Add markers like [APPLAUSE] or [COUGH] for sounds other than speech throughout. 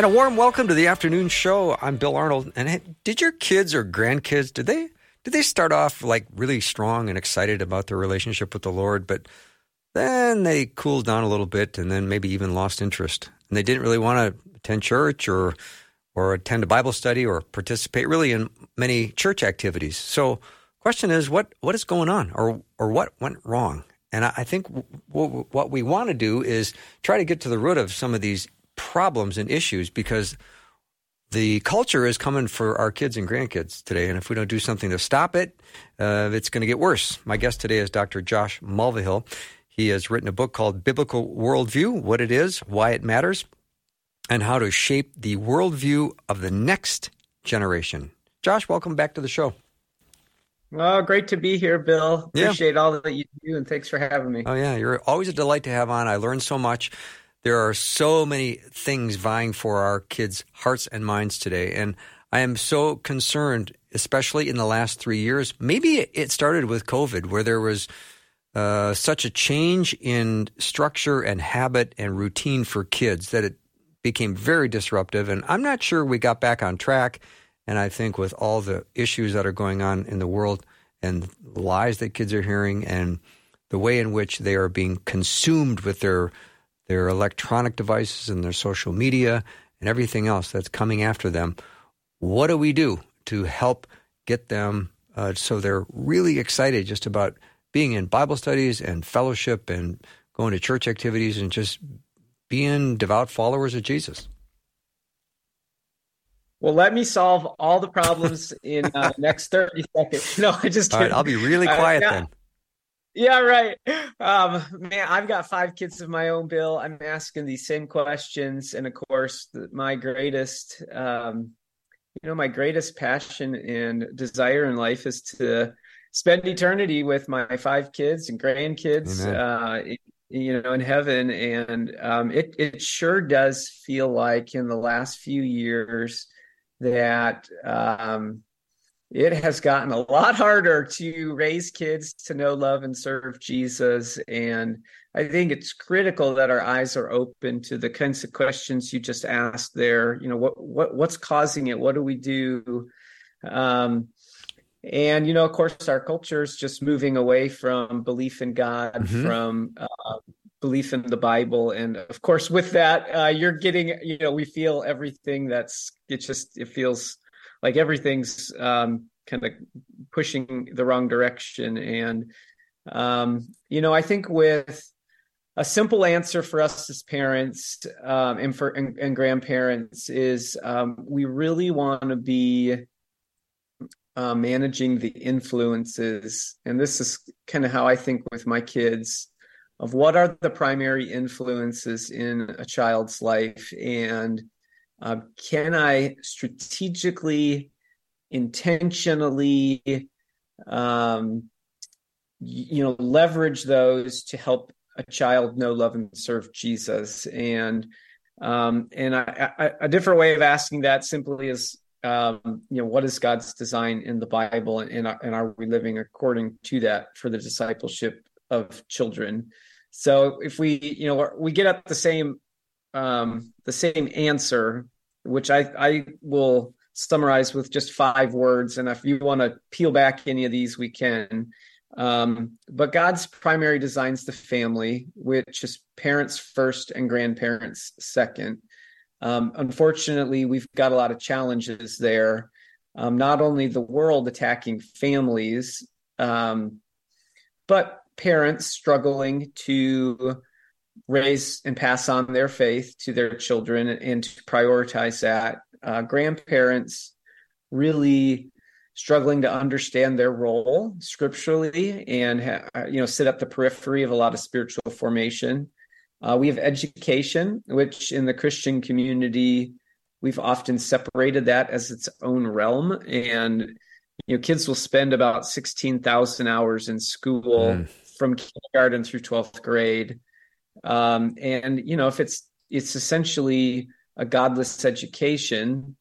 And a warm welcome to the afternoon show. I'm Bill Arnold. And did your kids or grandkids did they did they start off like really strong and excited about their relationship with the Lord, but then they cooled down a little bit and then maybe even lost interest. And they didn't really want to attend church or or attend a Bible study or participate really in many church activities. So, question is what what is going on or or what went wrong? And I, think what we want to do is try to get to the root of some of these problems and issues because the culture is coming for our kids and grandkids today. And if we don't do something to stop it, uh, it's going to get worse. My guest today is Dr. Josh Mulvihill. He has written a book called Biblical Worldview What It Is, Why It Matters, and How to Shape the Worldview of the Next Generation. Josh, welcome back to the show. Well, great to be here, Bill. Appreciate yeah. all that you do, and thanks for having me. Oh, yeah. You're always a delight to have on. I learned so much there are so many things vying for our kids' hearts and minds today. And I am so concerned, especially in the last three years. Maybe it started with COVID, where there was uh, such a change in structure and habit and routine for kids that it became very disruptive. And I'm not sure we got back on track. And I think with all the issues that are going on in the world and lies that kids are hearing and the way in which they are being consumed with their their electronic devices and their social media and everything else that's coming after them. What do we do to help get them uh, so they're really excited just about being in Bible studies and fellowship and going to church activities and just being devout followers of Jesus? Well, let me solve all the problems in uh, [LAUGHS] next 30 seconds. No, I just All right, I'll be really quiet uh, then. Yeah, right. Um, man, I've got five kids of my own, Bill. I'm asking these same questions, and of course, the, my greatest, um, you know, my greatest passion and desire in life is to spend eternity with my five kids and grandkids, uh, you know, in heaven. And um, it it sure does feel like in the last few years that um, it has gotten a lot harder to raise kids to know, love, and serve Jesus. And I think it's critical that our eyes are open to the kinds of questions you just asked there. You know, what what what's causing it? What do we do? Um, and you know, of course, our culture is just moving away from belief in God, mm-hmm. from uh, belief in the Bible, and of course, with that, uh, you're getting. You know, we feel everything that's. It just it feels like everything's um, kind of pushing the wrong direction. And um, you know, I think with a simple answer for us as parents um, and for and, and grandparents is um, we really want to be uh, managing the influences, and this is kind of how I think with my kids of what are the primary influences in a child's life and uh, can I strategically, intentionally, um, you know, leverage those to help a child know, love, and serve Jesus? And um, and I, I, a different way of asking that simply is, um, you know, what is God's design in the Bible, and, and, and are we living according to that for the discipleship of children? So if we, you know, we get at the same um, the same answer, which I, I will summarize with just five words. And if you want to peel back any of these, we can. Um, but God's primary designs the family, which is parents first and grandparents second. Um, unfortunately, we've got a lot of challenges there. Um, not only the world attacking families, um, but parents struggling to raise and pass on their faith to their children and to prioritize that. Uh, grandparents really struggling to understand their role scripturally and ha- uh, you know sit at the periphery of a lot of spiritual formation Uh, we have education, which in the Christian community, we've often separated that as its own realm. And, you know, kids will spend about 16,000 hours in school mm. from kindergarten through 12th grade. Um, and, you know, if it's, it's essentially a godless education,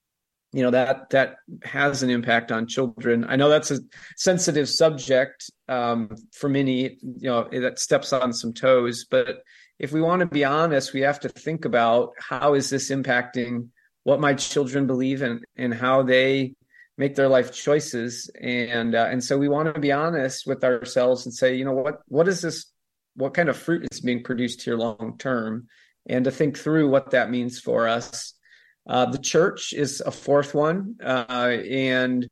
you know that that has an impact on children. I know that's a sensitive subject um, for many you know that steps on some toes but if we want to be honest we have to think about how is this impacting what my children believe and and how they make their life choices. And uh, and so we want to be honest with ourselves and say you know what what is this what kind of fruit is being produced here long term and to think through what that means for us uh, the church is a fourth one, uh, and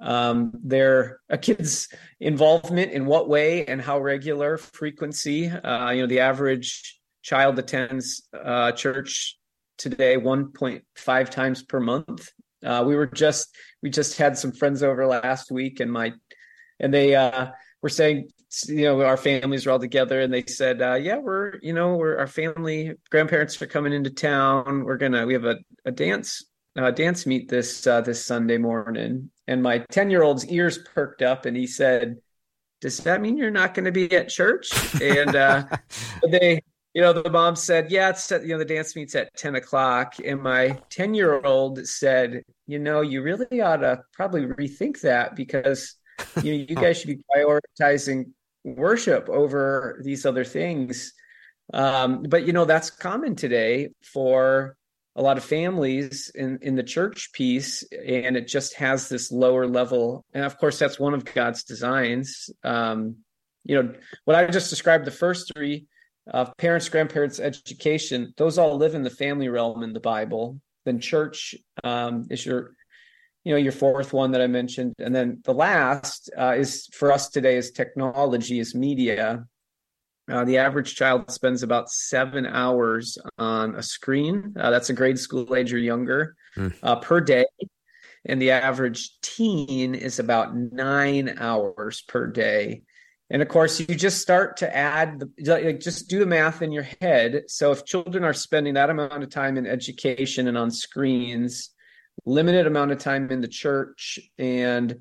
um, their a kid's involvement in what way and how regular frequency. Uh, you know, the average child attends uh, church today 1.5 times per month. Uh, we were just we just had some friends over last week, and my and they uh, were saying you know our families were all together and they said uh, yeah we're you know we're our family grandparents are coming into town. We're gonna we have a, a dance uh, dance meet this uh, this sunday morning. And my 10 year old's ears perked up and he said does that mean you're not going to be at church? And uh, [LAUGHS] they you know the mom said yeah it's at, you know the dance meets at 10 o'clock. And my 10 year old said you know you really ought to probably rethink that because you know, you [LAUGHS] guys should be prioritizing worship over these other things. Um, but you know, that's common today for a lot of families in, in the church piece, and it just has this lower level. And of course, that's one of God's designs. Um, you know, what I just described, the first three uh, parents, grandparents, education, those all live in the family realm in the Bible. Then church um, is your you know your fourth one that i mentioned. And then the last uh, is for us today is technology is media. Uh, the average child spends about seven hours on a screen. Uh, that's a grade school age or younger mm. per day. And the average teen is about nine hours per day. And of course you just start to add the like just do the math in your head. So if children are spending that amount of time in education and on screens limited amount of time in the church. And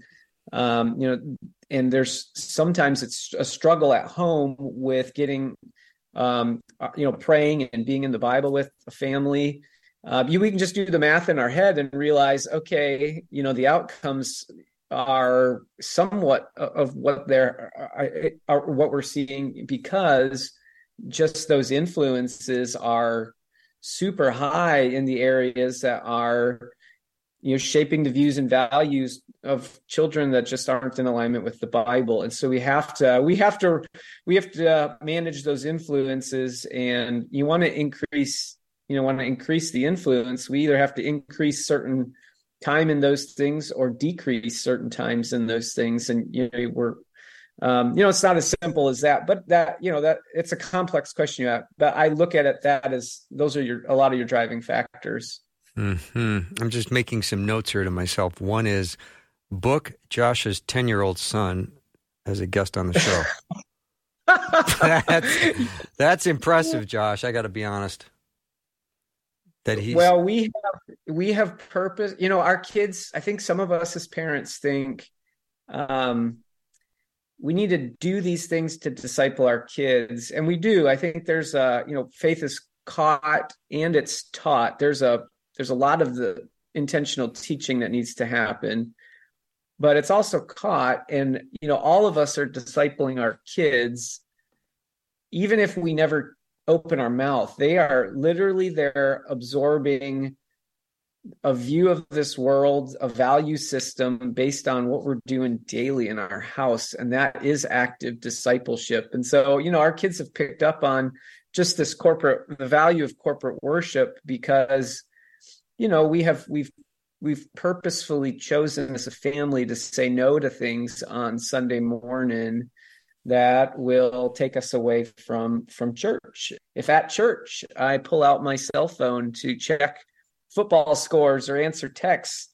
um, you know and there's sometimes it's a struggle at home with getting um, uh, you know praying and being in the bible with a family. Uh, you, we can just do the math in our head and realize okay you know the outcomes are somewhat of what they're are, are what we're seeing because just those influences are super high in the areas that are you know shaping the views and values of children that just aren't in alignment with the bible. And so we have to we have to we have to uh, manage those influences. And you want to increase you know want to increase the influence. We either have to increase certain time in those things or decrease certain times in those things. And you know we're um, you know it's not as simple as that but that you know that it's a complex question you have. But i look at it that as those are your a lot of your driving factors hmm I'm just making some notes here to myself. One is book Josh's 10 year old son as a guest on the show. [LAUGHS] that's, that's impressive, Josh. I got to be honest. That he's well, we have we have purpose. You know, our kids. I think some of us as parents think um, we need to do these things to disciple our kids, and we do. I think there's a you know, faith is caught and it's taught. There's a there's a lot of the intentional teaching that needs to happen but it's also caught and you know all of us are discipling our kids. Even if we never open our mouth they are literally there absorbing a view of this world a value system based on what we're doing daily in our house and that is active discipleship. And so you know our kids have picked up on just this corporate the value of corporate worship because you know we have we've we've purposefully chosen as a family to say no to things on Sunday morning that will take us away from from church. If at church I pull out my cell phone to check football scores or answer texts,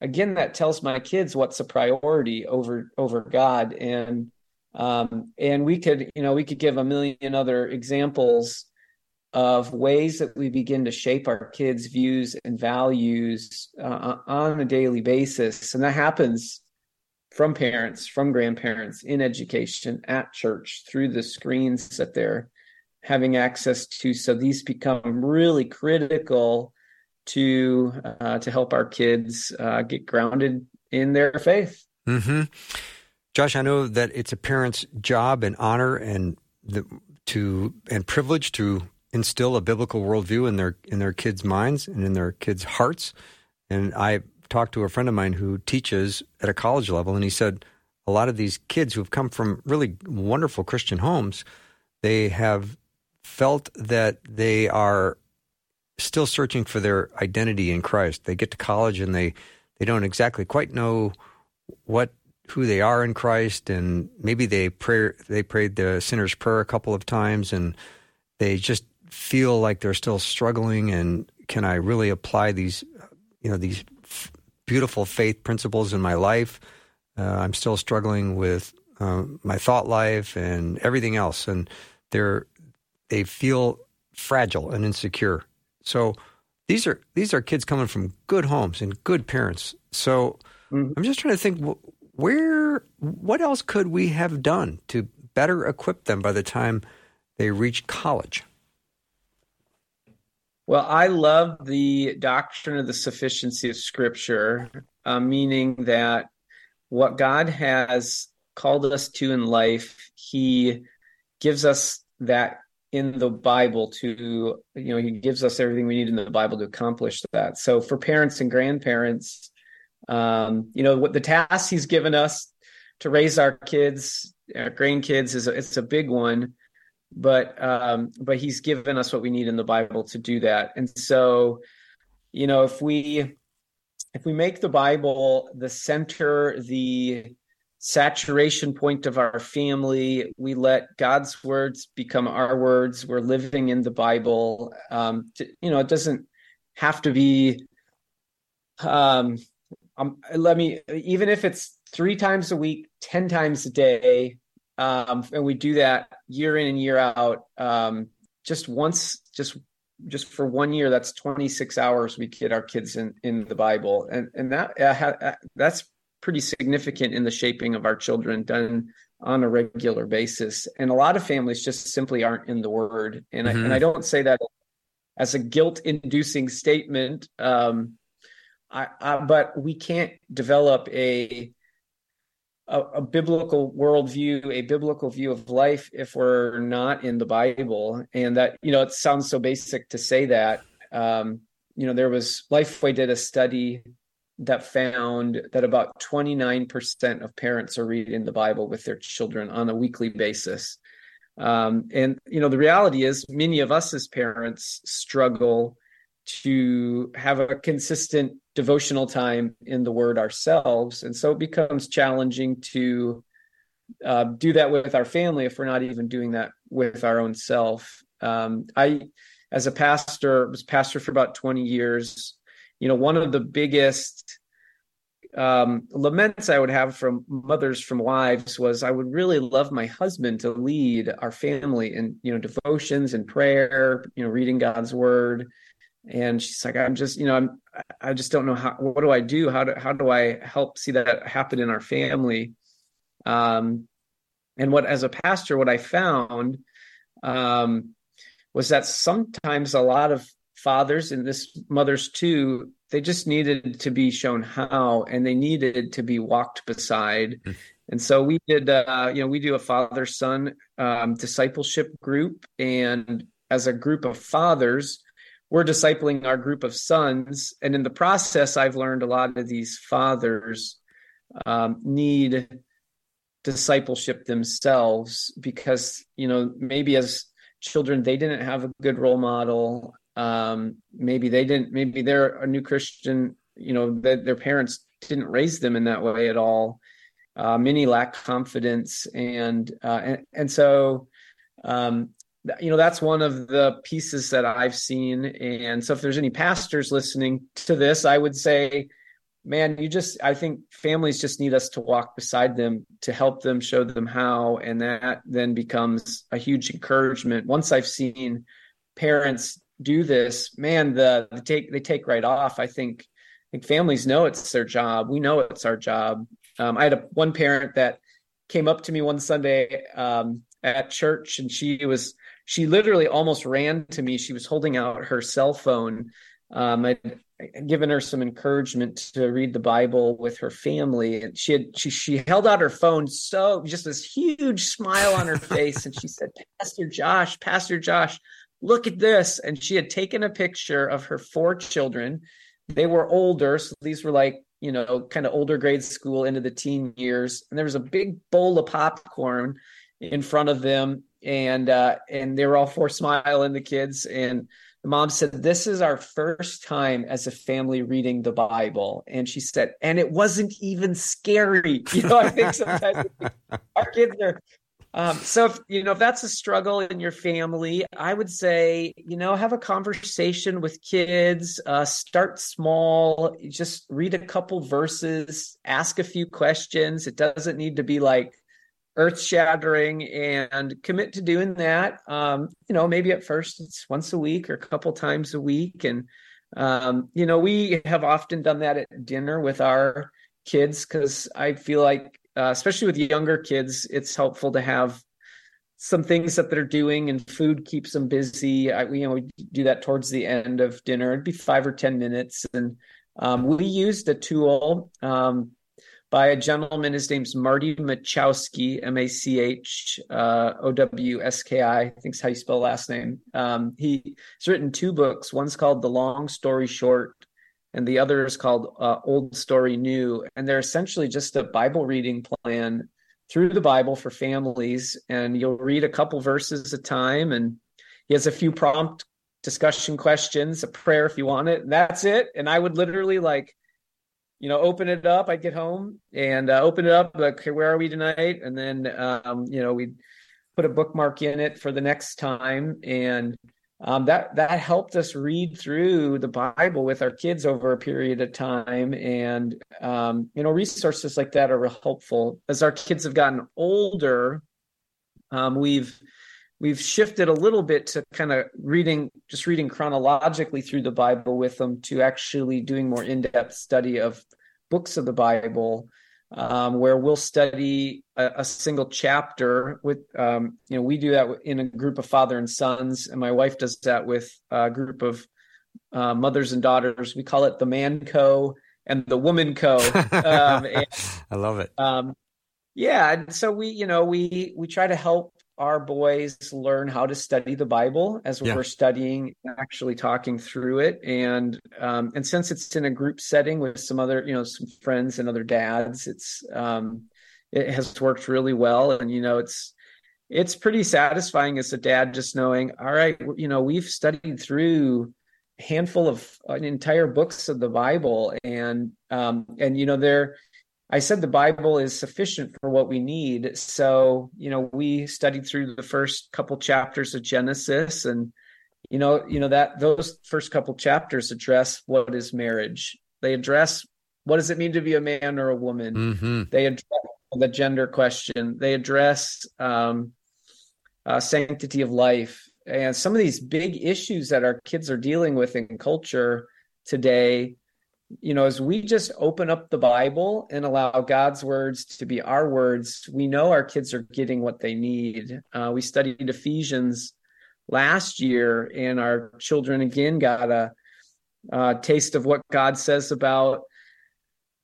again that tells my kids what's a priority over over God and um and we could you know we could give a million other examples of ways that we begin to shape our kids' views and values uh, on a daily basis. And that happens from parents, from grandparents, in education, at church, through the screens that they're having access to. So these become really critical to uh, to help our kids uh, get grounded in their faith. Mm-hmm. Josh, I know that it's a parent's job and honor and the, to and privilege to instill a biblical worldview in their in their kids' minds and in their kids' hearts. And I talked to a friend of mine who teaches at a college level, and he said a lot of these kids who've come from really wonderful Christian homes, they have felt that they are still searching for their identity in Christ. They get to college and they they don't exactly quite know what who they are in Christ, and maybe they pray they prayed the sinner's prayer a couple of times, and they just feel like they're still struggling. And can I really apply these, you know, these f- beautiful faith principles in my life? Uh, I'm still struggling with uh, my thought life and everything else, and they're they feel fragile and insecure. So these are these are kids coming from good homes and good parents. So mm-hmm. I'm just trying to think where what else could we have done to better equip them by the time they reach college? Well, I love the doctrine of the sufficiency of Scripture, uh, meaning that what God has called us to in life, He gives us that in the Bible to, you know, He gives us everything we need in the Bible to accomplish that. So for parents and grandparents, um, you know, what the task he's given us to raise our kids, our grandkids is a, it's a big one, but um, but he's given us what we need in the Bible to do that. And so, you know, if we if we make the Bible the center, the saturation point of our family, we let God's words become our words. We're living in the Bible. Um, to, you know, it doesn't have to be um, um, let me even if it's three times a week, ten times a day, um, and we do that year in and year out. Um, just once, just just for one year, that's twenty six hours we get our kids in in the Bible, and and that uh, uh, that's pretty significant in the shaping of our children done on a regular basis. And a lot of families just simply aren't in the Word, and mm-hmm. I and I don't say that as a guilt inducing statement. Um, I, I, but we can't develop a, a, a biblical worldview, a biblical view of life if we're not in the Bible. And that you know, it sounds so basic to say that. Um, you know, there was Lifeway did a study that found that about 29% of parents are reading the Bible with their children on a weekly basis. Um, and you know, the reality is, many of us as parents struggle to have a consistent devotional time in the word ourselves. And so it becomes challenging to uh, do that with our family if we're not even doing that with our own self. Um, i as a pastor was pastor for about 20 years. You know one of the biggest um, laments I would have from mothers from wives was I would really love my husband to lead our family in you know devotions and prayer, you know, reading God's word, and she's like i'm just you know i'm i just don't know how what do i do? How do how do i help see that happen in our family? Um and what as a pastor what i found um was that sometimes a lot of fathers and this mothers too they just needed to be shown how and they needed to be walked beside. Mm-hmm. and so we did uh you know we do a father son um discipleship group. And as a group of fathers we're discipling our group of sons. And in the process i've learned a lot of these fathers um, need discipleship themselves because you know maybe as children they didn't have a good role model. Um, maybe they didn't maybe they're a new christian you know that their parents didn't raise them in that way at all. Uh, many lack confidence and uh, and, and so um, you know that's one of the pieces that i've seen and so if there's any pastors listening to this i would say man you just i think families just need us to walk beside them to help them show them how and that then becomes a huge encouragement once i've seen parents do this, man, the, the take they take right off. I think I think families know it's their job. We know it's our job. Um, I had a one parent that came up to me one Sunday um, at church, and she was she literally almost ran to me. She was holding out her cell phone. Um, I'd, I'd given her some encouragement to read the Bible with her family, and she had she she held out her phone so just this huge smile on her [LAUGHS] face, and she said, "Pastor Josh, Pastor Josh, look at this!" And she had taken a picture of her four children. They were older, so these were like you know kind of older grade school into the teen years, and there was a big bowl of popcorn in front of them and uh, and they were all four smiling the kids and the mom said this is our first time as a family reading the bible. And she said and it wasn't even scary. [LAUGHS] You know i think sometimes [LAUGHS] our kids are um, so if you know if that's a struggle in your family i would say you know have a conversation with kids uh, start small just read a couple verses ask a few questions. It doesn't need to be like earth shattering and commit to doing that. Um, you know, maybe at first it's once a week or a couple times a week. And, um, you know, we have often done that at dinner with our kids because I feel like, uh, especially with younger kids, it's helpful to have some things that they're doing and food keeps them busy. I, you know, we do that towards the end of dinner. It'd be five or 10 minutes. And um, we used a tool um, by a gentleman. His name's Marty Machowski, M A C H uh, O W S K I. I think is how you spell last name. Um, he's written two books. One's called The Long Story Short, and the other is called uh, Old Story New. And they're essentially just a Bible reading plan through the Bible for families. And you'll read a couple verses at a time, and he has a few prompt discussion questions, a prayer if you want it, and that's it. And I would literally like you know, open it up. I'd get home and uh, open it up. Like, okay, where are we tonight? And then, um, you know, we'd put a bookmark in it for the next time, and um, that that helped us read through the Bible with our kids over a period of time. And um, you know, resources like that are helpful. As our kids have gotten older, um, we've we've shifted a little bit to kind of reading just reading chronologically through the bible with them to actually doing more in-depth study of books of the bible um, where we'll study a, a single chapter with um, you know we do that in a group of father and sons and my wife does that with a group of uh, mothers and daughters. We call it the man co and the woman co um, [LAUGHS] and, i love it. um, yeah and so we you know we we try to help our boys learn how to study the Bible as yeah. we're studying, actually talking through it, and um, and since it's in a group setting with some other, you know, some friends and other dads, it's um, it has worked really well, and you know, it's it's pretty satisfying as a dad just knowing, all right, you know, we've studied through a handful of uh, entire books of the Bible, and um, and you know, they're I said the Bible is sufficient for what we need. So, you know, we studied through the first couple chapters of Genesis and you know, you know that those first couple chapters address what is marriage. They address what does it mean to be a man or a woman. Mm-hmm. They address the gender question. They address um, uh, sanctity of life and some of these big issues that our kids are dealing with in culture today you know, as we just open up the Bible and allow God's words to be our words, we know our kids are getting what they need. Uh, we studied Ephesians last year, and our children again got a, taste of what God says about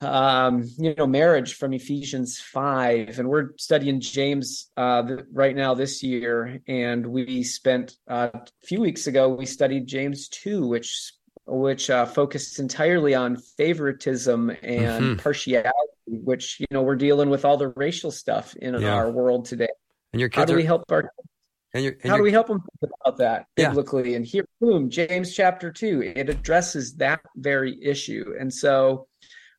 um you know marriage from ephesians 5 and we're studying james uh right now this year and we spent uh, a few weeks ago we studied james 2 which which uh, focused entirely on favoritism and mm-hmm. partiality, which you know we're dealing with all the racial stuff in yeah. our world today. And your kids how do are, we help our and and how do we help them think about that biblically? Yeah. And here, boom, James chapter two, it addresses that very issue. And so,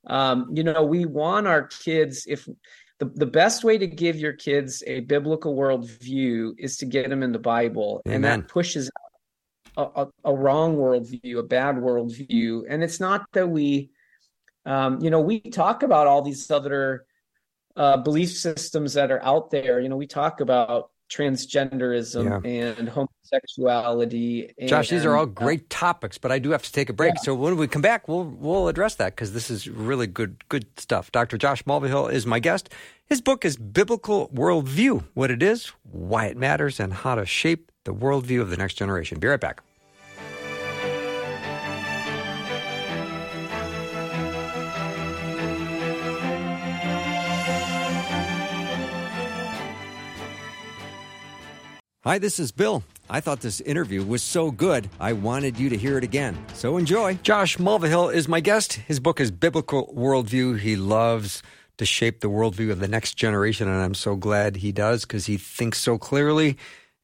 um, you know, we want our kids if the, the best way to give your kids a biblical worldview is to get them in the Bible, Amen. and that pushes a, a, wrong worldview, a bad worldview. And it's not that we, um, you know, we talk about all these other uh, belief systems that are out there. You know, we talk about transgenderism yeah. and homosexuality. And, Josh, these are all great topics, but I do have to take a break. Yeah. So when we come back, we'll we'll address that because this is really good good stuff. Dr. Josh Mulvihill is my guest. His book is Biblical Worldview: What It Is, Why It Matters, and How to Shape the Worldview of the Next Generation. Be right back. Hi, this is Bill. I thought this interview was so good, I wanted you to hear it again. So enjoy. Josh Mulvihill is my guest. His book is Biblical Worldview. He loves to shape the worldview of the next generation, and I'm so glad he does because he thinks so clearly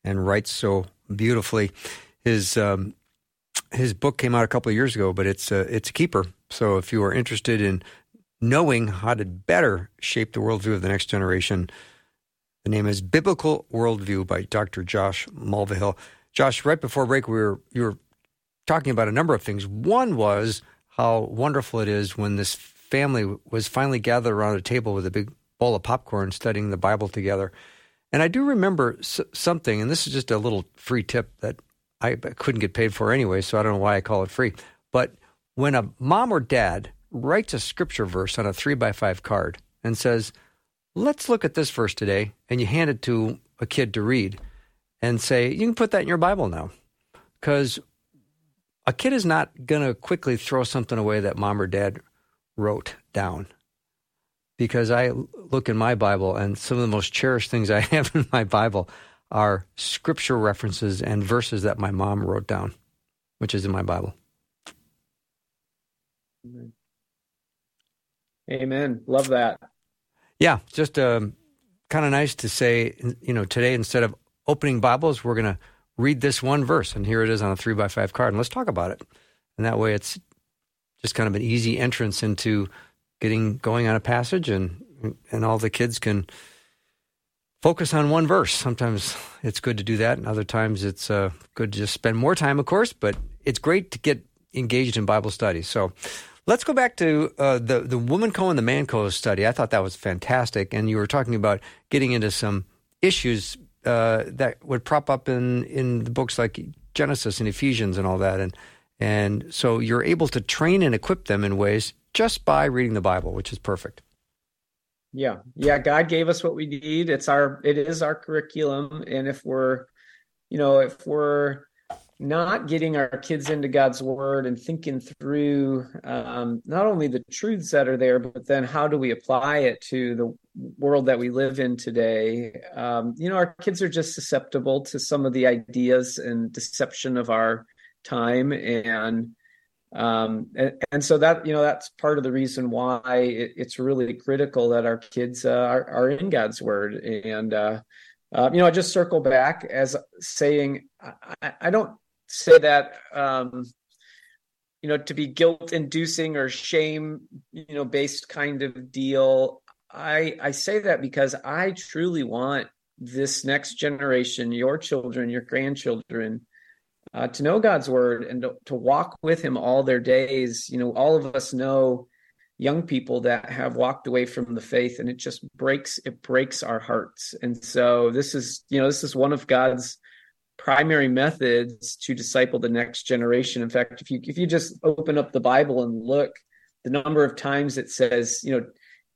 and writes so beautifully. His um, his book came out a couple of years ago, but it's a, it's a keeper. So if you are interested in knowing how to better shape the worldview of the next generation, the name is Biblical Worldview by Dr. Josh Mulvihill. Josh, right before break, we were you were talking about a number of things. One was how wonderful it is when this family was finally gathered around a table with a big bowl of popcorn, studying the Bible together. And I do remember something, and this is just a little free tip that I couldn't get paid for anyway, so I don't know why I call it free. But when a mom or dad writes a scripture verse on a three by five card and says, let's look at this verse today, and you hand it to a kid to read and say, you can put that in your Bible now. Because a kid is not going to quickly throw something away that mom or dad wrote down. Because I look in my Bible, and some of the most cherished things I [LAUGHS] have in my Bible are scripture references and verses that my mom wrote down, which is in my Bible. Amen. Love that. Yeah, just um, kind of nice to say, you know, today instead of opening Bibles, we're going to read this one verse, and here it is on a three by five card, and let's talk about it. And that way, it's just kind of an easy entrance into getting going on a passage, and and all the kids can focus on one verse. Sometimes it's good to do that, and other times it's uh, good to just spend more time, of course. But it's great to get engaged in Bible study. So Let's go back to uh, the the woman co and the man co study. I thought that was fantastic, and you were talking about getting into some issues uh, that would prop up in in the books like Genesis and Ephesians and all that, and and so you're able to train and equip them in ways just by reading the Bible, which is perfect. Yeah, yeah. God gave us what we need. It's our it is our curriculum, and if we're, you know, if we're not getting our kids into God's word and thinking through um, not only the truths that are there, but then how do we apply it to the world that we live in today? Um, you know, our kids are just susceptible to some of the ideas and deception of our time, and um, and, and, so that you know that's part of the reason why it, it's really critical that our kids uh, are, are, in God's word and. Uh, uh, you know, I just circle back as saying I, I, don't say that um, you know to be guilt inducing or shame you know based kind of deal i i say that because i truly want this next generation your children your grandchildren uh, to know god's word and to, to walk with him all their days. You know all of us know young people that have walked away from the faith and it just breaks it breaks our hearts. And so this is you know this is one of god's primary methods to disciple the next generation. In fact, if you if you just open up the Bible and look, the number of times it says, you know,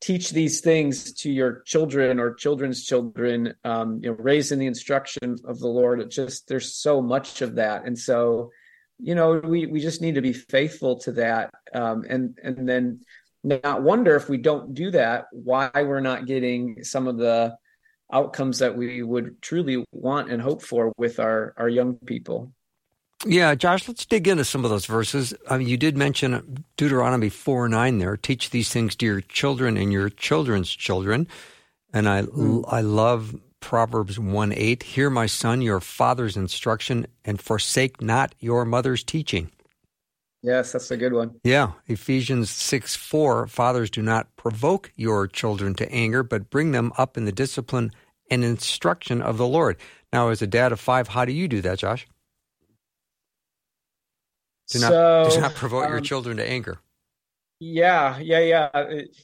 teach these things to your children or children's children, um, you know, raised in the instruction of the Lord. It just there's so much of that, and so you know we we just need to be faithful to that, um, and and then not wonder if we don't do that why we're not getting some of the outcomes that we would truly want and hope for with our our young people. Yeah, Josh, let's dig into some of those verses. I mean, you did mention Deuteronomy 4 9 there. Teach these things to your children and your children's children. And I, mm. I love Proverbs 1 8. Hear, my son, your father's instruction, and forsake not your mother's teaching. Yes, that's a good one. Yeah. Ephesians 6 4 Fathers, do not provoke your children to anger, but bring them up in the discipline and instruction of the Lord. Now, as a dad of five, how do you do that, Josh? Do not, so, do not provoke um, your children to anger. Yeah, yeah, yeah.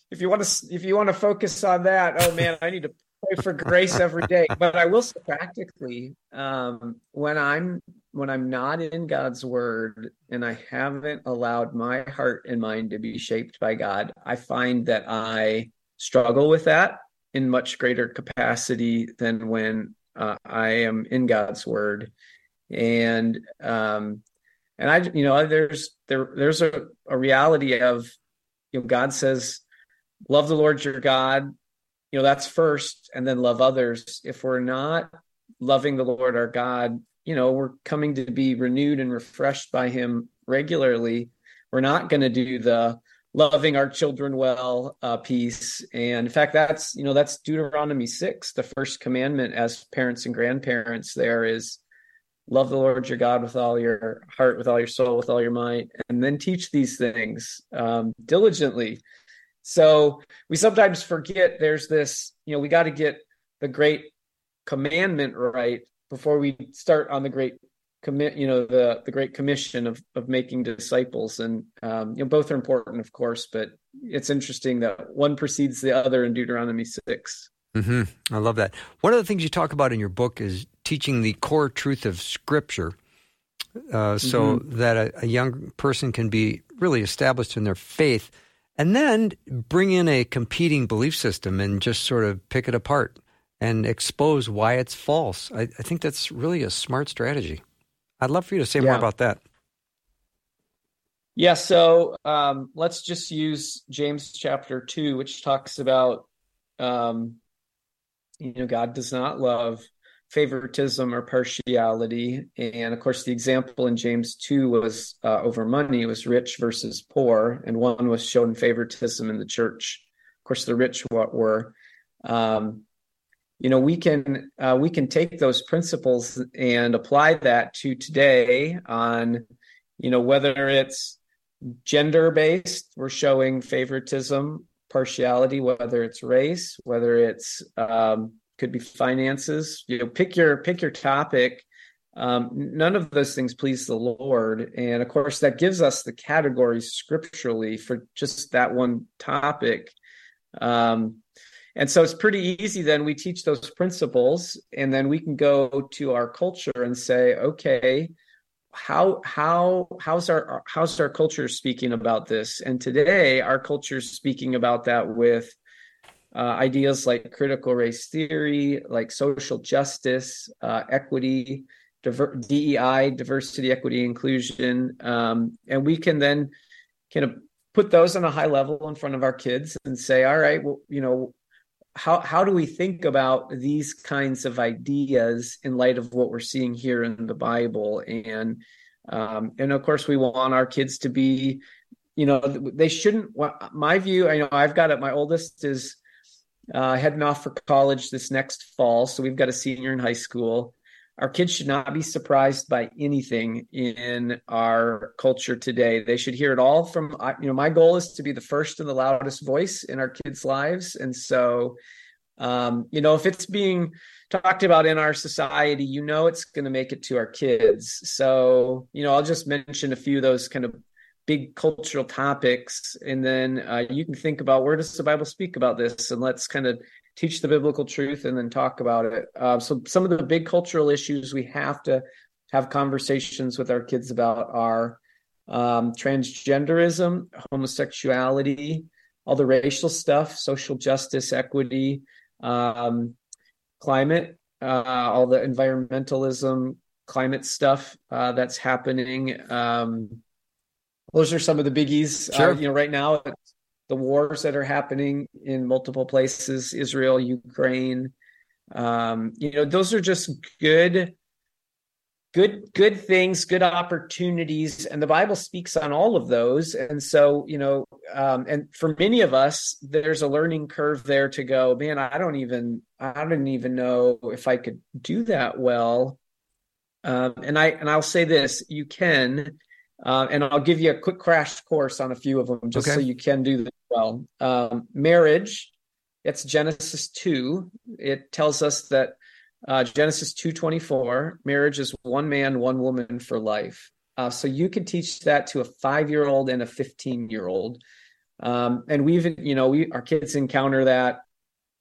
If you want to, if you want to focus on that, oh man, I need to pray for grace every day. But I will say practically, um, when I'm when I'm not in God's word and I haven't allowed my heart and mind to be shaped by God, I find that I struggle with that in much greater capacity than when uh, I am in God's word. And um, and I, you know, there's there there's a, a reality of, you know, God says, love the Lord your God. You know, that's first, and then love others. If we're not loving the Lord our God, you know, we're coming to be renewed and refreshed by Him regularly. We're not going to do the loving our children well uh, piece. And in fact, that's you know that's Deuteronomy six, the first commandment as parents and grandparents. There is love the Lord your God with all your heart, with all your soul, with all your might and then teach these things um, diligently. So we sometimes forget there's this, you know, we got to get the great commandment right before we start on the great commit, you know, the the great commission of of making disciples, and um, you know, both are important, of course, but it's interesting that one precedes the other in Deuteronomy 6 mm-hmm. I love that. One of the things you talk about in your book is teaching the core truth of Scripture uh, so mm-hmm. that a, a, young person can be really established in their faith and then bring in a competing belief system and just sort of pick it apart and expose why it's false. I, I think that's really a smart strategy. I'd love for you to say yeah. more about that. Yeah, so um, let's just use James chapter 2, which talks about, um, you know, God does not love favoritism or partiality. And of course, the example in James 2 was uh, over money, was rich versus poor, and one was shown favoritism in the church. Of course, the rich what were. Um, you know we can uh, we can take those principles and apply that to today on you know whether it's gender based we're showing favoritism partiality whether it's race whether it's um, could be finances you know pick your pick your topic. Um, none of those things please the lord. And of course that gives us the categories scripturally for just that one topic. Um, and so it's pretty easy then we teach those principles and then we can go to our culture and say okay how how how's our how's our culture speaking about this? And today our culture is speaking about that with uh, ideas like critical race theory, like social justice, uh, equity, diver- DEI, diversity, equity, inclusion, um, and we can then kind of put those on a high level in front of our kids and say, all right, well, you know, how how do we think about these kinds of ideas in light of what we're seeing here in the Bible? And um, and of course, we want our kids to be, you know, they shouldn't. My view, I know I've got it. My oldest is uh, heading off for college this next fall. So we've got a senior in high school. Our kids should not be surprised by anything in our culture today. They should hear it all from, you know, my goal is to be the first and the loudest voice in our kids' lives. And so, um, you know, if it's being talked about in our society, you know, it's going to make it to our kids. So, you know, I'll just mention a few of those kind of big cultural topics and then uh, you can think about where does the bible speak about this and let's kind of teach the biblical truth and then talk about it. Uh, so some of the big cultural issues we have to have conversations with our kids about are um, transgenderism homosexuality all the racial stuff social justice equity um, climate uh, all the environmentalism climate stuff uh, that's happening um, those are some of the biggies. Uh, sure. Uh, you know, right now, the wars that are happening in multiple places, Israel, Ukraine. Um, you know, those are just good, good, good things, good opportunities, and the Bible speaks on all of those. And so, you know, um, and for many of us, there's a learning curve there to go. Man, I don't even, I don't even know if I could do that well. Um, and I and I'll say this: you can uh, and I'll give you a quick crash course on a few of them just okay. so you can do this well. Um, marriage, it's Genesis 2. It tells us that uh, Genesis 2.24, marriage is one man, one woman for life. Uh, so you could teach that to a five-year-old and a 15-year-old. Um, and we've, you know, we our kids encounter that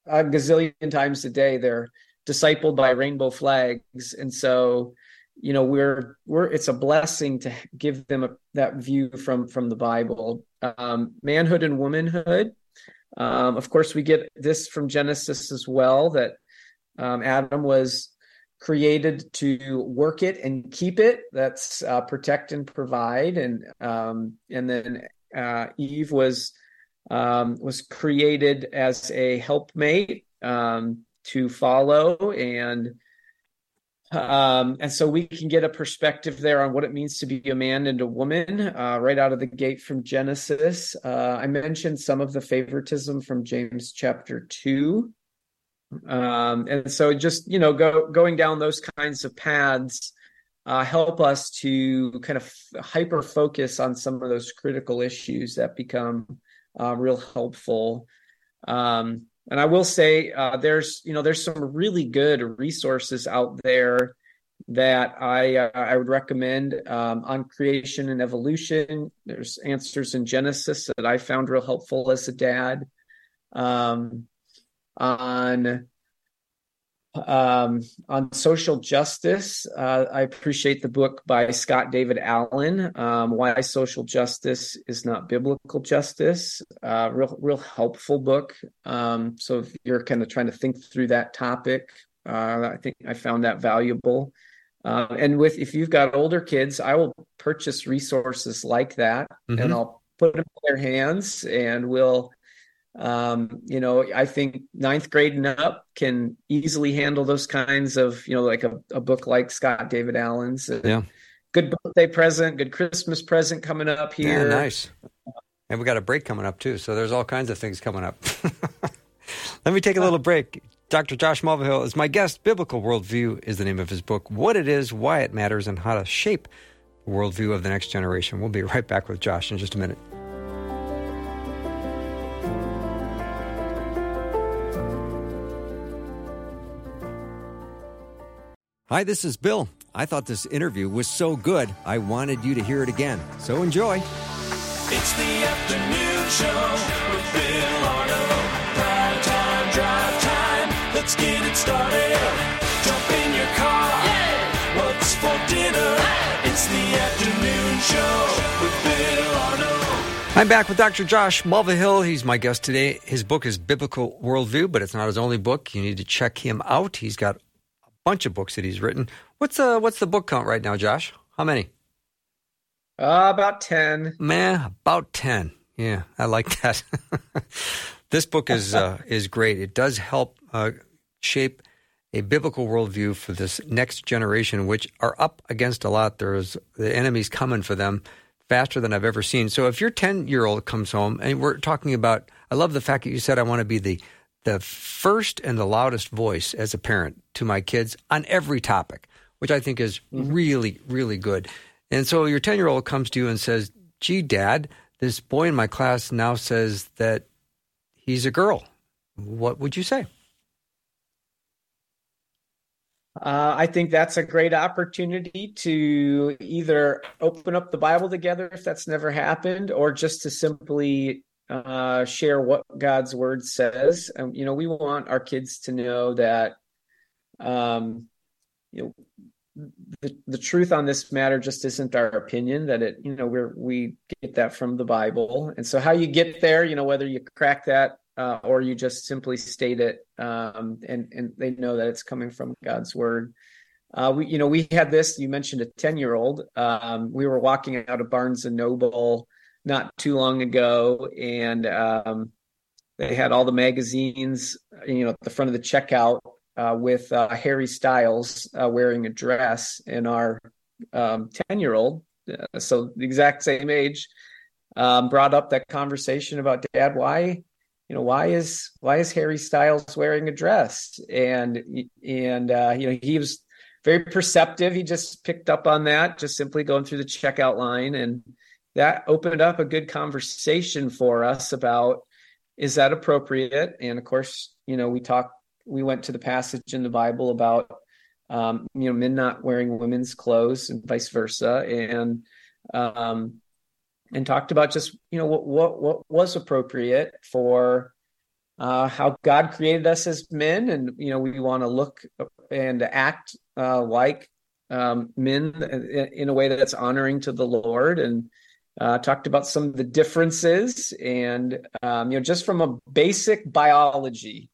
a gazillion times a day they're discipled by rainbow flags and so you know we're we're it's a blessing to give them a, that view from from the bible. Um, manhood and womanhood. Um, of course we get this from genesis as well that um, adam was created to work it and keep it. That's uh, protect and provide. And um, and then uh, eve was um, was created as a helpmate um, to follow. And um, and so we can get a perspective there on what it means to be a man and a woman uh, right out of the gate from Genesis. Uh, I mentioned some of the favoritism from James chapter two. Um, and so just, you know, go, going down those kinds of paths uh, help us to kind of hyper focus on some of those critical issues that become uh, real helpful. Um, and I will say uh, there's you know there's some really good resources out there that I uh, I would recommend um, on creation and evolution. There's answers in Genesis that I found real helpful as a dad. Um, on um, on social justice, uh, I appreciate the book by Scott David Allen, um, "Why Social Justice Is Not Biblical Justice." Uh, real, real helpful book. Um, so if you're kind of trying to think through that topic, uh, I think I found that valuable. Uh, and with if you've got older kids, I will purchase resources like that, mm-hmm. and I'll put them in their hands, and we'll um, you know, I think ninth grade and up can easily handle those kinds of, you know, like a, a book like Scott David Allen's. Yeah. Good birthday present, good Christmas present coming up here. Yeah, nice. And we got a break coming up too. So there's all kinds of things coming up. [LAUGHS] Let me take a little break. Dr. Josh Mulvihill is my guest. Biblical Worldview is the name of his book. What it is, why it matters, and how to shape the worldview of the next generation. We'll be right back with Josh in just a minute. Hi, this is Bill. I thought this interview was so good, I wanted you to hear it again. So enjoy. It's the afternoon show with Bill Arnold. Prime time, drive time. Let's get it started. Jump in your car. Yeah. What's for dinner? Hey. It's the afternoon show with Bill Arnold. I'm back with Dr. Josh Mulvihill. He's my guest today. His book is Biblical Worldview, but it's not his only book. You need to check him out. He's got bunch of books that he's written. What's uh what's the book count right now, Josh? How many? Uh, about ten. Man, about ten. Yeah, I like [LAUGHS] that. this book is uh, [LAUGHS] is great. It does help uh, shape a biblical worldview for this next generation, which are up against a lot. There's the enemy's coming for them faster than I've ever seen. So if your ten year old comes home and we're talking about, I love the fact that you said I want to be the the first and the loudest voice as a parent to my kids on every topic, which I think is mm-hmm. really, really good. And so your 10 year old comes to you and says, Gee, dad, this boy in my class now says that he's a girl. What would you say? Uh, I think that's a great opportunity to either open up the Bible together if that's never happened, or just to simply uh, share what God's word says. And, you know, we want our kids to know that, um, you know, the, the truth on this matter just isn't our opinion that it, you know, we're, we get that from the Bible. And so how you get there, you know, whether you crack that, uh, or you just simply state it, um, and, and they know that it's coming from God's word. Uh, we, you know, we had this, you mentioned a 10 year old, um, we were walking out of Barnes and Noble, not too long ago, and um, they had all the magazines, you know, at the front of the checkout uh, with uh, Harry Styles uh, wearing a dress, and our um, ten-year-old, uh, so the exact same age, um, brought up that conversation about Dad, why, you know, why is why is Harry Styles wearing a dress? And and uh, you know, he was very perceptive. He just picked up on that, just simply going through the checkout line and that opened up a good conversation for us about is that appropriate? And of course you know we talked we went to the passage in the bible about um, you know men not wearing women's clothes and vice versa. And um, and talked about just you know what what what was appropriate for uh, how God created us as men, and you know we want to look and act uh, like um, men in, a way that's honoring to the Lord, and uh, talked about some of the differences, and um, you know just from a basic biology,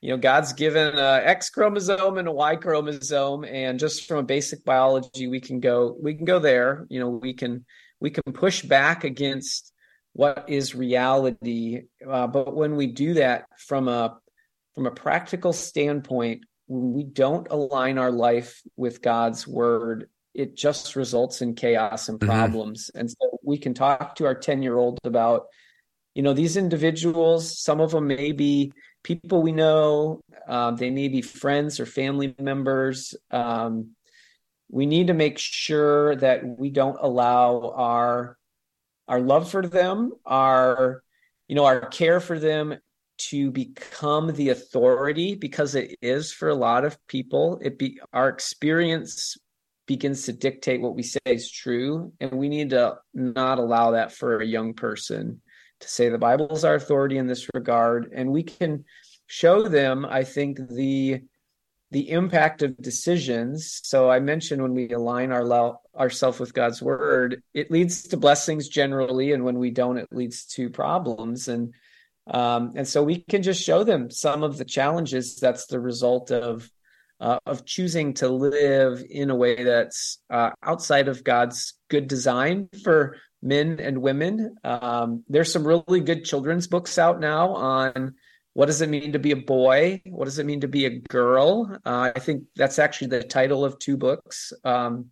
you know God's given a X chromosome and a Y chromosome, and just from a basic biology, we can go we can go there. You know we can we can push back against what is reality. Uh, but when we do that from a from a practical standpoint, when we don't align our life with God's word, it just results in chaos and mm-hmm. problems. Mm-hmm. And so we can talk to our 10 year old about, you know, these individuals, some of them may be people we know, um, they may be friends or family members. Um, we need to make sure that we don't allow our our love for them, our you know, our care for them to become the authority because it is for a lot of people. It be our experience begins to dictate what we say is true, and we need to not allow that for a young person to say the Bible is our authority in this regard, and we can show them. I think the the impact of decisions. So I mentioned when we align our ourselves with God's word, it leads to blessings generally, and when we don't, it leads to problems. And um, and so we can just show them some of the challenges that's the result of uh, of choosing to live in a way that's uh, outside of God's good design for men and women. Um, there's some really good children's books out now on what does it mean to be a boy? What does it mean to be a girl? Uh, I think that's actually the title of two books. Um,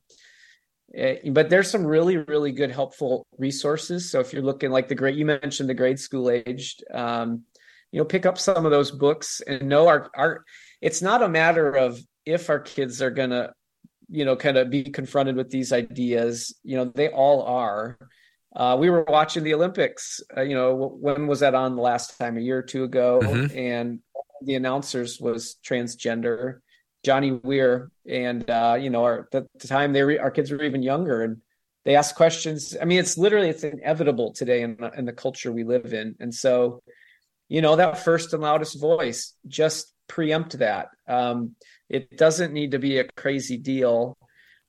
eh, but there's some really, really good, helpful resources. So if you're looking like the grade, you mentioned the grade school aged, um, you know, pick up some of those books and know our, our, it's not a matter of if our kids are going to, you know, kind of be confronted with these ideas, you know, they all are. Uh, we were watching the Olympics. Uh, you know, when was that on the last time? A year or two ago, mm-hmm. and the announcers was transgender, Johnny Weir, and uh, you know, our, the, the time they re- our kids were even younger, and they asked questions. I mean, it's literally it's inevitable today in, in the culture we live in, and so, you know, that first and loudest voice, just preempt that. Um, it doesn't need to be a crazy deal.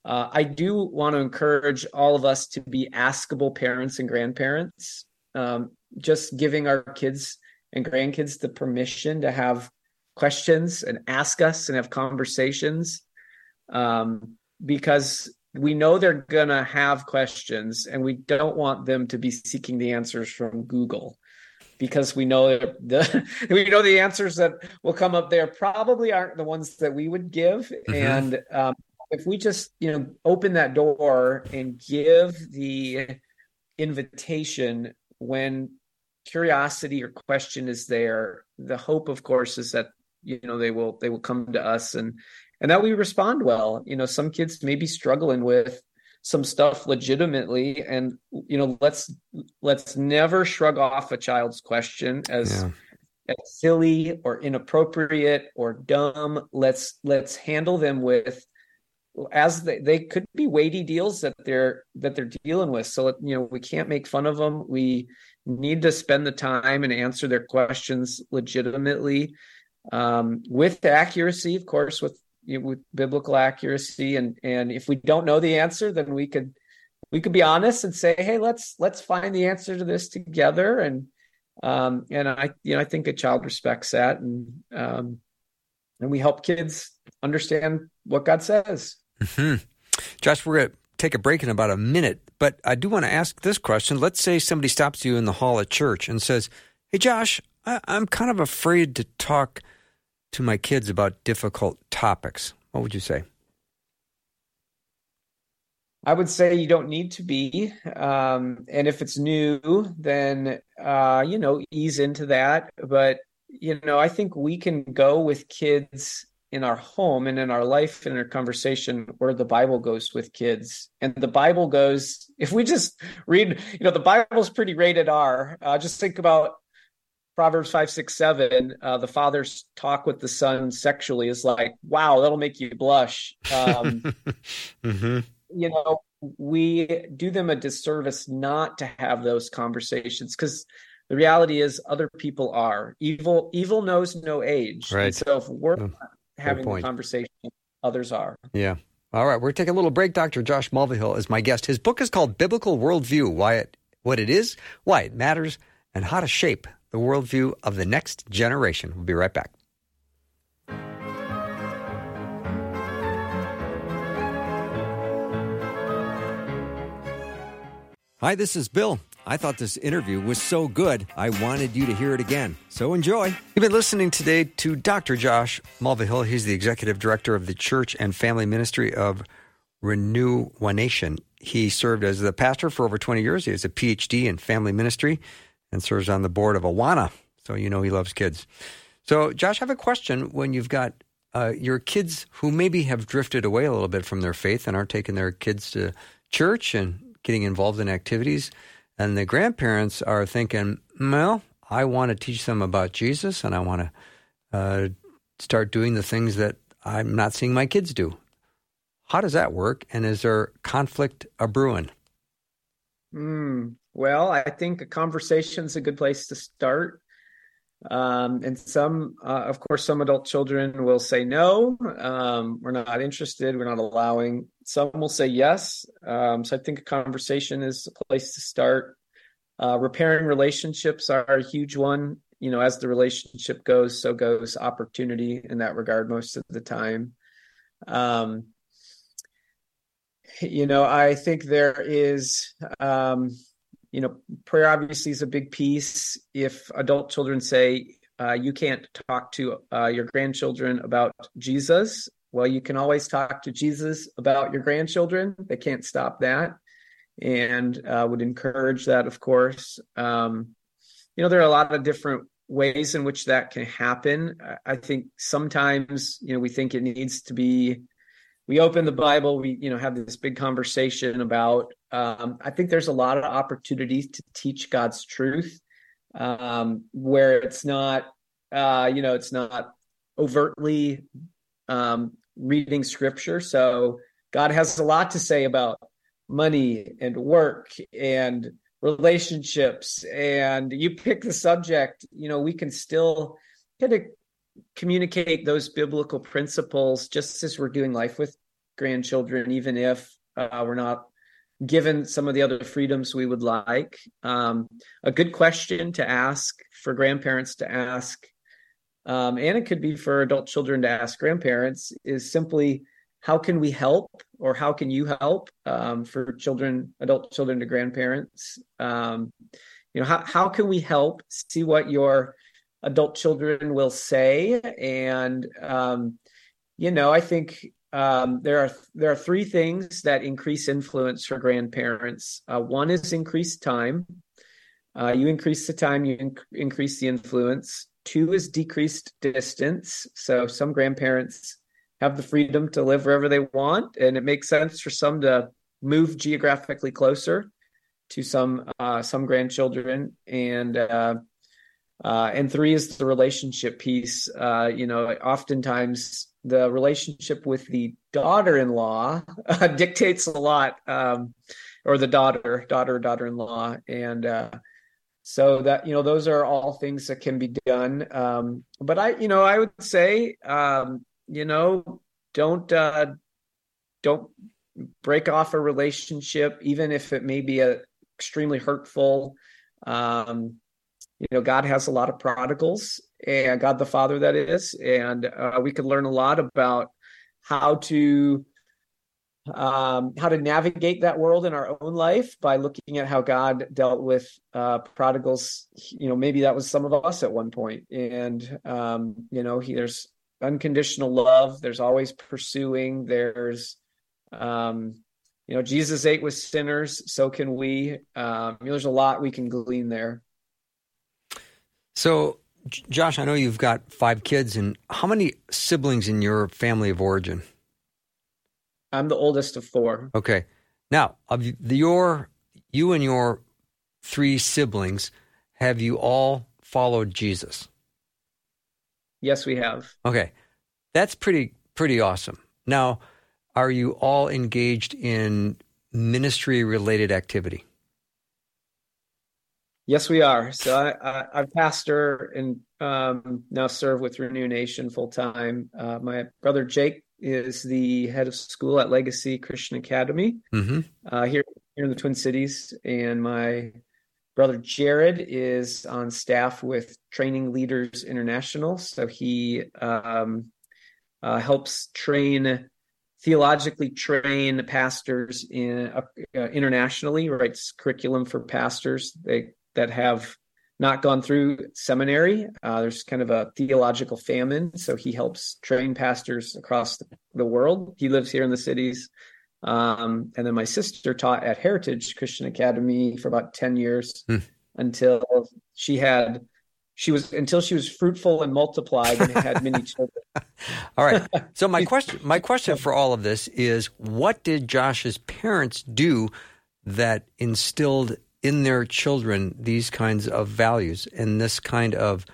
Uh, I do want to encourage all of us to be askable parents and grandparents. Um, just giving our kids and grandkids the permission to have questions and ask us and have conversations um, because we know they're going to have questions and we don't want them to be seeking the answers from Google because we know the [LAUGHS] we know the answers that will come up there probably aren't the ones that we would give mm-hmm. and um, if we just you know open that door and give the invitation when curiosity or question is there the hope of course is that you know they will they will come to us and and that we respond well you know some kids may be struggling with some stuff legitimately and you know let's let's never shrug off a child's question as yeah. as silly or inappropriate or dumb. Let's let's handle them with as they, they could be weighty deals that they're that they're dealing with. So you know we can't make fun of them. We need to spend the time and answer their questions legitimately. Um, with accuracy of course with with biblical accuracy and and if we don't know the answer then we could we could be honest and say hey let's let's find the answer to this together and um and i you know i think a child respects that and um and we help kids understand what god says Mm-hmm. Josh, we're to take a break in about a minute, but I do want to ask this question. Let's say somebody stops you in the hall at church and says, Hey, Josh, I- I'm kind of afraid to talk to my kids about difficult topics. What would you say? I would say you don't need to be. Um, and if it's new, then, uh, you know, ease into that. But, you know, I think we can go with kids in our home and in our life and in our conversation where the Bible goes with kids. And the Bible goes, if we just read, you know, the Bible's pretty rated R. Uh, just think about Proverbs 5, 6, 7. Uh, the father's talk with the son sexually is like, wow, that'll make you blush. Um, [LAUGHS] mm-hmm. You know, we do them a disservice not to have those conversations because the reality is other people are evil. Evil knows no age. And Right. so if we're Oh, having a conversation, others are. Yeah. All right, we're taking a little break. Dr. Josh Mulvihill is my guest. His book is called Biblical Worldview: Why it, what it is, why it matters, and how to shape the worldview of the next generation. We'll be right back. Hi, this is Bill. I thought this interview was so good, I wanted you to hear it again. So enjoy. You've been listening today to Dr. Josh Mulvihill. He's the executive director of the Church and Family Ministry of Renew One Nation. He served as the pastor for over 20 years. He has a PhD in family ministry and serves on the board of Awana. So you know he loves kids. So, Josh, I have a question. When you've got uh, your kids who maybe have drifted away a little bit from their faith and aren't taking their kids to church and getting involved in activities, and the grandparents are thinking, well, I want to teach them about Jesus and I want to uh, start doing the things that I'm not seeing my kids do. How does that work? And is there conflict a brewing? Hmm. Well, I think a conversation's a good place to start. Um, and some, uh, of course, some adult children will say no, um, we're not interested, we're not allowing. Some will say yes. Um, so I think a conversation is a place to start. Uh, repairing relationships are a huge one. You know, as the relationship goes, so goes opportunity in that regard most of the time. Um, you know, I think there is, um, you know, prayer obviously is a big piece. If adult children say, uh, you can't talk to uh, your grandchildren about Jesus, well, you can always talk to Jesus about your grandchildren. They can't stop that. And uh, would encourage that, of course. Um, you know, there are a lot of different ways in which that can happen. I- I think sometimes, you know, we think it needs to be we open the bible we you know have this big conversation about um, i think there's a lot of opportunities to teach god's truth um, where it's not uh, you know it's not overtly um, reading scripture. So god has a lot to say about money and work and relationships. And you pick the subject you know we can still kind of communicate those biblical principles just as we're doing life with grandchildren, even if uh, we're not given some of the other freedoms we would like. Um, a good question to ask for grandparents to ask, um, and it could be for adult children to ask grandparents, is simply how can we help or how can you help um, for children, adult children to grandparents? Um, you know, how, how can we help see what your adult children will say. And um, you know i think um, there are there are three things that increase influence for grandparents. Uh, one is increased time. Uh, you increase the time you inc- increase the influence. Two is decreased distance. So some grandparents have the freedom to live wherever they want and it makes sense for some to move geographically closer to some uh, some grandchildren. And uh, uh, and three is the relationship piece. Uh, you know, oftentimes the relationship with the daughter-in-law uh, [LAUGHS] dictates a lot, um, or the daughter, daughter, daughter-in-law, and uh, so that you know those are all things that can be done. Um, but I, you know, I would say, um, you know, don't uh, don't break off a relationship, even if it may be a extremely hurtful. Um, you know god has a lot of prodigals and god the father that is and uh, we could learn a lot about how to um, how to navigate that world in our own life by looking at how god dealt with uh, prodigals. You know maybe that was some of us at one point and um, you know he, there's unconditional love there's always pursuing there's um, you know jesus ate with sinners so can we. Um, you know, there's a lot we can glean there So, Josh, I know you've got five kids, and how many siblings in your family of origin? I'm the oldest of four. Okay. Now, of your you and your three siblings, have you all followed Jesus? Yes, we have. Okay. That's pretty pretty awesome. Now, are you all engaged in ministry related activity? Yes, we are. So I, I, I pastor and um, now serve with RenewaNation full time. Uh, my brother Jake is the head of school at Legacy Christian Academy Mm-hmm. uh, here here in the Twin Cities, and my brother Jared is on staff with Training Leaders International. So he um, uh, helps train theologically train pastors in uh, uh, internationally. Writes curriculum for pastors they, that have not gone through seminary. Uh, there's kind of a theological famine, so he helps train pastors across the, world. He lives here in the cities. Um, and then my sister taught at Heritage Christian Academy for about 10 years Hmm. until she had, she was, until she was fruitful and multiplied and had many [LAUGHS] children. All right. [LAUGHS] So my question, my question for all of this is, what did Josh's parents do that instilled in their children these kinds of values and this kind of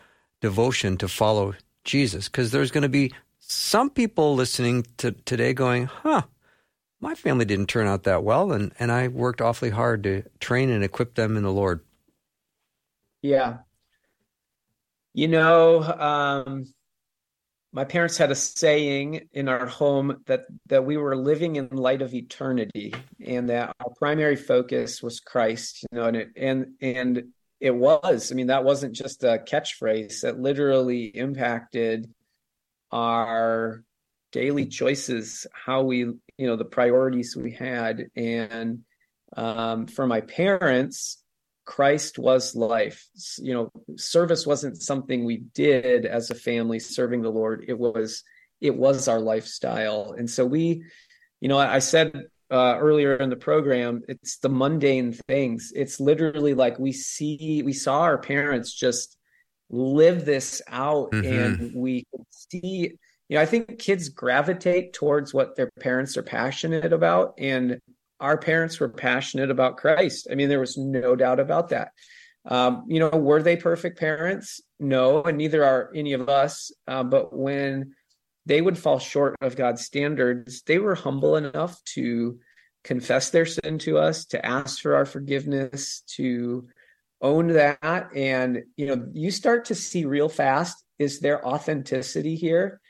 devotion to follow Jesus? Because there's going to be some people listening to today going, "Huh, my family didn't turn out that well, and and I worked awfully hard to train and equip them in the Lord." Yeah. You know, um, my parents had a saying in our home that that we were living in light of eternity and that our primary focus was Christ, you know, and it and and it was. I mean, that wasn't just a catchphrase. That literally impacted our daily choices, how we, you know, the priorities we had. And um, for my parents, Christ was life. You know, service wasn't something we did as a family serving the Lord. It was it was our lifestyle. And so we, you know, I said uh, earlier in the program, it's the mundane things. It's literally like we see we saw our parents just live this out Mhm. and we see you know, I think kids gravitate towards what their parents are passionate about and our parents were passionate about Christ. I mean, there was no doubt about that. Um, you know, were they perfect parents? No, and neither are any of us. Uh, but when they would fall short of God's standards, they were humble enough to confess their sin to us, to ask for our forgiveness, to own that. And, you know, you start to see real fast is there authenticity here?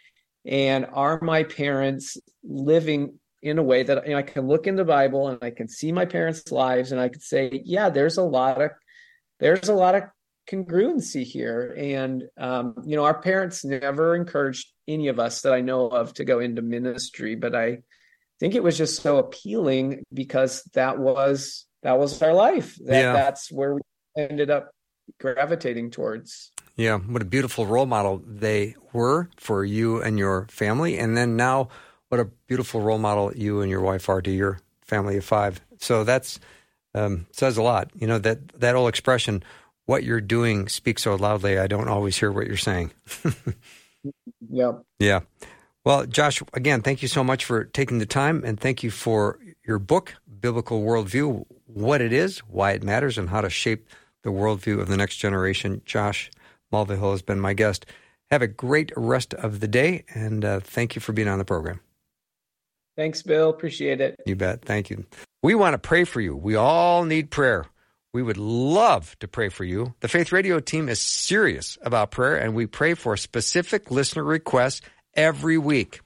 And are my parents living in a way that you know, I can look in the Bible and I can see my parents' lives and I could say, yeah, there's a lot of there's a lot of congruency here. And um, you know, our parents never encouraged any of us that I know of to go into ministry, but I think it was just so appealing because that was that was our life. That, Yeah. That's where we ended up gravitating towards. Yeah, what a beautiful role model they were for you and your family. And then now, what a beautiful role model you and your wife are to your family of five. So that's um, says a lot. You know that that old expression, "What you're doing speaks so loudly, I don't always hear what you're saying." [LAUGHS] Yep. Yeah. Well, Josh, again, thank you so much for taking the time, and thank you for your book, Biblical Worldview: What It Is, Why It Matters, and How to Shape the Worldview of the Next Generation. Josh Mulvihill has been my guest. Have a great rest of the day, and uh, thank you for being on the program. Thanks, Bill. Appreciate it. You bet. Thank you. We want to pray for you. We all need prayer. We would love to pray for you. The Faith Radio team is serious about prayer, and we pray for specific listener requests every week.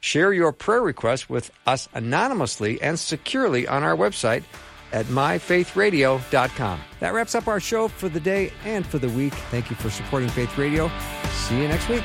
Share your prayer requests with us anonymously and securely on our website at myfaithradio.com. That wraps up our show for the day and for the week. Thank you for supporting Faith Radio. See you next week.